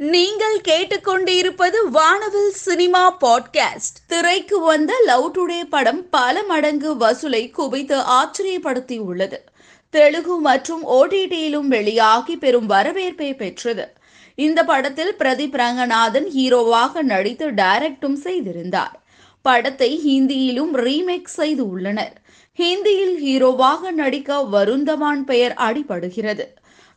நீங்கள் கேட்டுக்கொண்டிருப்பது வானவில் சினிமா பாட்காஸ்ட். திரைக்கு வந்த லவ் டுடே படம் பல மடங்கு வசூலை குவித்து ஆச்சரியப்படுத்தி உள்ளது தெலுங்கு மற்றும் ஓடிடியிலும் வெளியாகி பெரும் வரவேற்பை பெற்றது. இந்த படத்தில் பிரதீப் ரங்கநாதன் ஹீரோவாக நடித்து டைரக்டும் செய்திருந்தார். படத்தை ஹிந்தியிலும் ரீமேக் செய்து உள்ளனர். ஹிந்தியில் ஹீரோவாக நடிக்க வருந்தவான் பெயர் அடிபடுகிறது.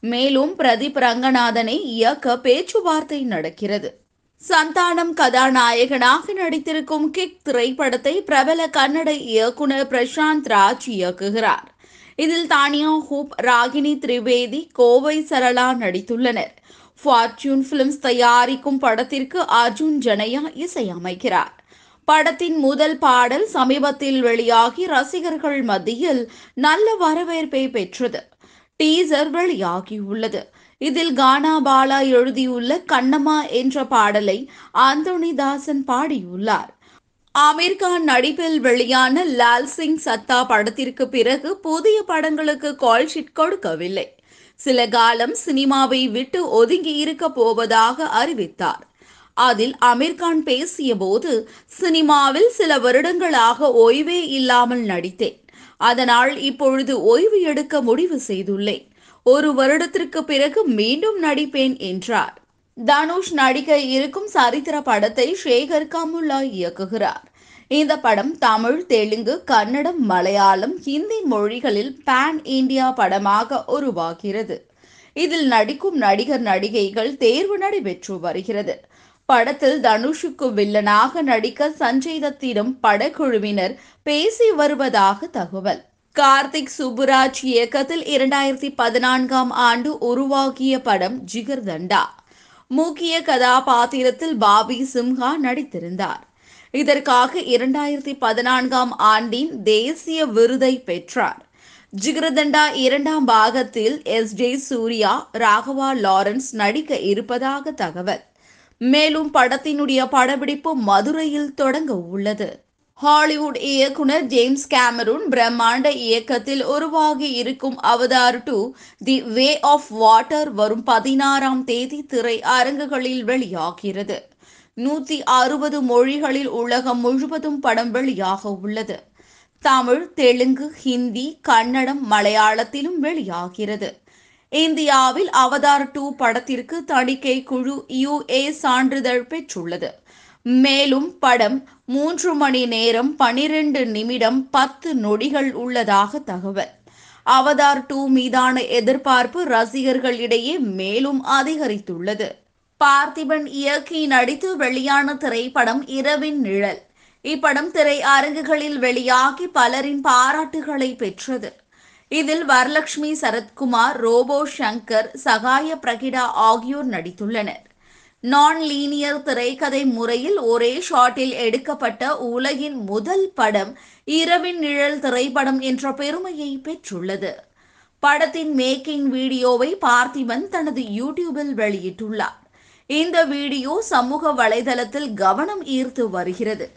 மேலும் பிரதீப் ரங்கநாதனை இயக்க பேச்சுவார்த்தை நடக்கிறது. சந்தானம் கதாநாயகனாக நடித்திருக்கும் கிக் திரைப்படத்தை பிரபல கன்னட இயக்குனர் பிரசாந்த் ராஜ் இயக்குகிறார். இதில் தானியா ஹூப் ராகினி திரிவேதி கோவை சரளா நடித்துள்ளனர். ஃபார்ச்சூன் பிலிம்ஸ் தயாரிக்கும் படத்திற்கு அர்ஜுன் ஜனையா இசையமைக்கிறார். படத்தின் முதல் பாடல் சமீபத்தில் வெளியாகி ரசிகர்கள் மத்தியில் நல்ல வரவேற்பை பெற்றது. டீசர் வெளியாகியுள்ளது இதில் கானா பாலா எழுதியுள்ள கண்ணம்மா என்ற பாடலை ஆந்தோனி தாசன் பாடியுள்ளார். ஆமீர் கான் நடிப்பில் வெளியான லால் சிங் சத்தா படத்திற்கு பிறகு புதிய படங்களுக்கு கால்ஷீட் கொடுக்கவில்லை. சில காலம் சினிமாவை விட்டு ஒதுங்கி இருக்க போவதாக அறிவித்தார். அதில் அமீர்கான் பேசிய போது சினிமாவில் சில வருடங்களாக ஓய்வே இல்லாமல் நடித்தேன். அதனால் இப்பொழுது ஓய்வு எடுக்க முடிவு செய்துள்ளேன். ஒரு வருடத்திற்கு பிறகு மீண்டும் நடிப்பேன் என்றார். தனுஷ் நடிக்க இருக்கும் சரித்திர படத்தை ஷேகர் கமுல்லா இயக்குகிறார். இந்த படம் தமிழ் தெலுங்கு கன்னடம் மலையாளம் ஹிந்தி மொழிகளில் பேன் இந்தியா படமாக உருவாகிறது. இதில் நடிக்கும் நடிகர் நடிகைகள் தேர்வு நடைபெற்று வருகிறது. படத்தில் தனுஷுக்கு வில்லனாக நடிக்க சஞ்சய் தத்திடம் படக்குழுவினர் பேசி வருவதாக தகவல். கார்த்திக் சுப்புராஜ் இயக்கத்தில் இரண்டாயிரத்தி பதினான்காம் ஆண்டு உருவாகிய படம் ஜிகர் தண்டா. முக்கிய கதாபாத்திரத்தில் பாபி சிம்ஹா நடித்திருந்தார். இதற்காக இரண்டாயிரத்தி பதினான்காம் ஆண்டின் தேசிய விருதை பெற்றார். ஜிகரதண்டா இரண்டாம் பாகத்தில் S. J Surya Raghava Lawrence நடிக்க இருப்பதாக தகவல். மேலும் படத்தினுடைய படப்பிடிப்பு மதுரையில் தொடங்க உள்ளது. ஹாலிவுட் இயக்குனர் ஜேம்ஸ் கேமரூன் பிரம்மாண்ட இயக்கத்தில் உருவாகி இருக்கும் Avatar to the way of water வரும் பதினாறாம் தேதி திரை அரங்குகளில் வெளியாகிறது. நூத்தி அறுபது மொழிகளில் உலகம் முழுவதும் படம் வெளியாக உள்ளது. தமிழ் தெலுங்கு ஹிந்தி கன்னடம் மலையாளத்திலும் வெளியாகிறது. இந்தியாவில் அவதார் டூ படத்திற்கு தணிக்கை குழு யுஏ சான்றிதழ் பெற்றுள்ளது. மேலும் படம் மூன்று மணி நேரம் பனிரெண்டு நிமிடம் பத்து நொடிகள் உள்ளதாக தகவல். அவதார் டூ மீதான எதிர்பார்ப்பு ரசிகர்களிடையே மேலும் அதிகரித்துள்ளது. பார்த்திபன் இயக்கி நடித்து வெளியான திரைப்படம் இரவின் நிழல். இப்படம் திரை அரங்குகளில் வெளியாகி பலரின் பாராட்டுகளை பெற்றது. இதில் வரலட்சுமி சரத்குமார் ரோபோ சங்கர் சகாய பிரகிடா ஆகியோர் நடித்துள்ளனர். நான் லீனியர் திரைக்கதை முறையில் ஒரே ஷாட்டில் எடுக்கப்பட்ட உலகின் முதல் படம் இரவின் நிழல் திரைப்படம் என்ற பெருமையை பெற்றுள்ளது. படத்தின் மேக்கிங் வீடியோவை பார்த்திபன் தனது யூடியூபில் வெளியிட்டுள்ளார். இந்த வீடியோ சமூக வலைதளத்தில் கவனம் ஈர்த்து வருகிறது.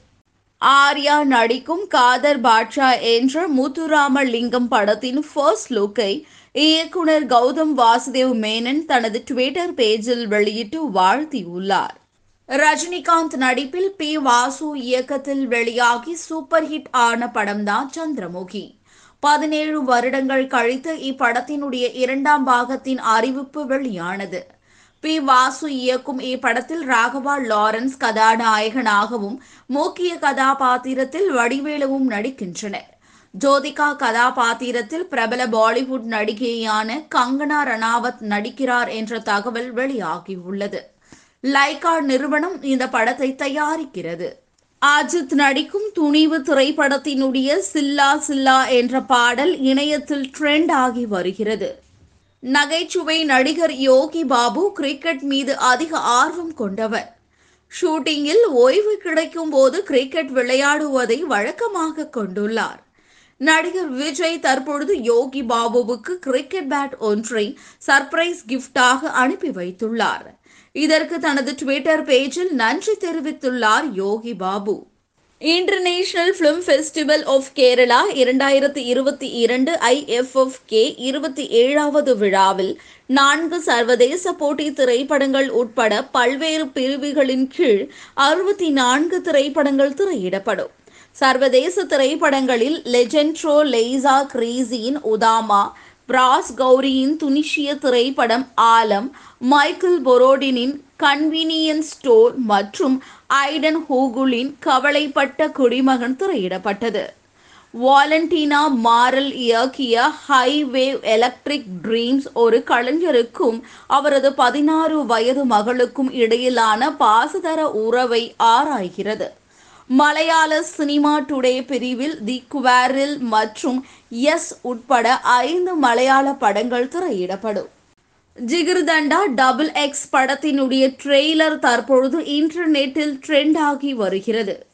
ஆர்யா நடிக்கும் காதர் பாட்ஷா என்ற முத்துராமலிங்கம் படத்தின் ஃபர்ஸ்ட் லுக்கை இயக்குனர் கௌதம் வாசுதேவ் மேனன் தனது ட்விட்டர் பேஜில் வெளியிட்டு வாழ்த்தியுள்ளார். ரஜினிகாந்த் நடிப்பில் பி. வாசு இயக்கத்தில் வெளியாகி சூப்பர் ஹிட் ஆன படம்தான் சந்திரமுகி. பதினேழு வருடங்கள் கழித்து இப்படத்தினுடைய இரண்டாம் பாகத்தின் அறிவிப்பு வெளியானது. பி வாசு இயக்கும் இப்படத்தில் ராகவா லாரன்ஸ் கதாநாயகனாகவும் முக்கிய கதாபாத்திரத்தில் வடிவேலுவும் நடிக்கின்றனர். ஜோதிகா கதாபாத்திரத்தில் பிரபல பாலிவுட் நடிகையான கங்கனா ரணாவத் நடிக்கிறார் என்ற தகவல் வெளியாகியுள்ளது. லைகா நிறுவனம் இந்த படத்தை தயாரிக்கிறது. அஜித் நடிக்கும் துணிவு திரைப்படத்தினுடைய சில்லா சில்லா என்ற பாடல் இணையத்தில் ட்ரெண்ட் ஆகி வருகிறது. நகைச்சுவை நடிகர் யோகி பாபு கிரிக்கெட் மீது அதிக ஆர்வம் கொண்டவர். ஷூட்டிங்கில் ஓய்வு கிடைக்கும் போது கிரிக்கெட் விளையாடுவதை வழக்கமாக கொண்டுள்ளார். நடிகர் விஜய் தற்பொழுது யோகி பாபுவுக்கு கிரிக்கெட் பேட் ஒன்றை சர்ப்ரைஸ் கிஃப்டாக அனுப்பி வைத்துள்ளார். இதற்கு தனது ட்விட்டர் பேஜில் நன்றி தெரிவித்துள்ளார் Yogi Babu. International film festival of Kerala இரண்டாயிரத்தி இருபத்தி இரண்டு ஐஎஃப்எஃப் கே இருபத்தி ஏழாவது விழாவில் நான்கு சர்வதேச போட்டி திரைப்படங்கள் உட்பட பல்வேறு பிரிவுகளின் கீழ் அறுபத்தி நான்கு திரைப்படங்கள் திரையிடப்படும். சர்வதேச திரைப்படங்களில் லெஜெண்ட்ரோ லெய்சா கிரீசியின் உதாமா பிராஸ் கௌரியின் துனிஷிய திரைப்படம் ஆலம் மைக்கேல் பொரோடினின் கன்வீனியன்ஸ் ஸ்டோர் மற்றும் ஐடன் ஹூகுலின் கவலைப்பட்ட குடிமகன் திரையிடப்பட்டது. வாலண்டினா மாரல் இயக்கிய ஹைவேவ் எலக்ட்ரிக் ட்ரீம்ஸ் ஒரு கலைஞருக்கும் அவரது பதினாறு வயது மகளுக்கும் இடையிலான பாசதர உறவை ஆராய்கிறது. மலையாள சினிமா டுடே பிரிவில் தி குவாரில் மற்றும் எஸ் உட்பட ஐந்து மலையாள படங்கள் திரையிடப்படும். ஜிகிர்தண்டா டபுள் எக்ஸ் படத்தினுடைய ட்ரெய்லர் தற்பொழுது இன்டர்நெட்டில் ட்ரெண்ட் ஆகி வருகிறது.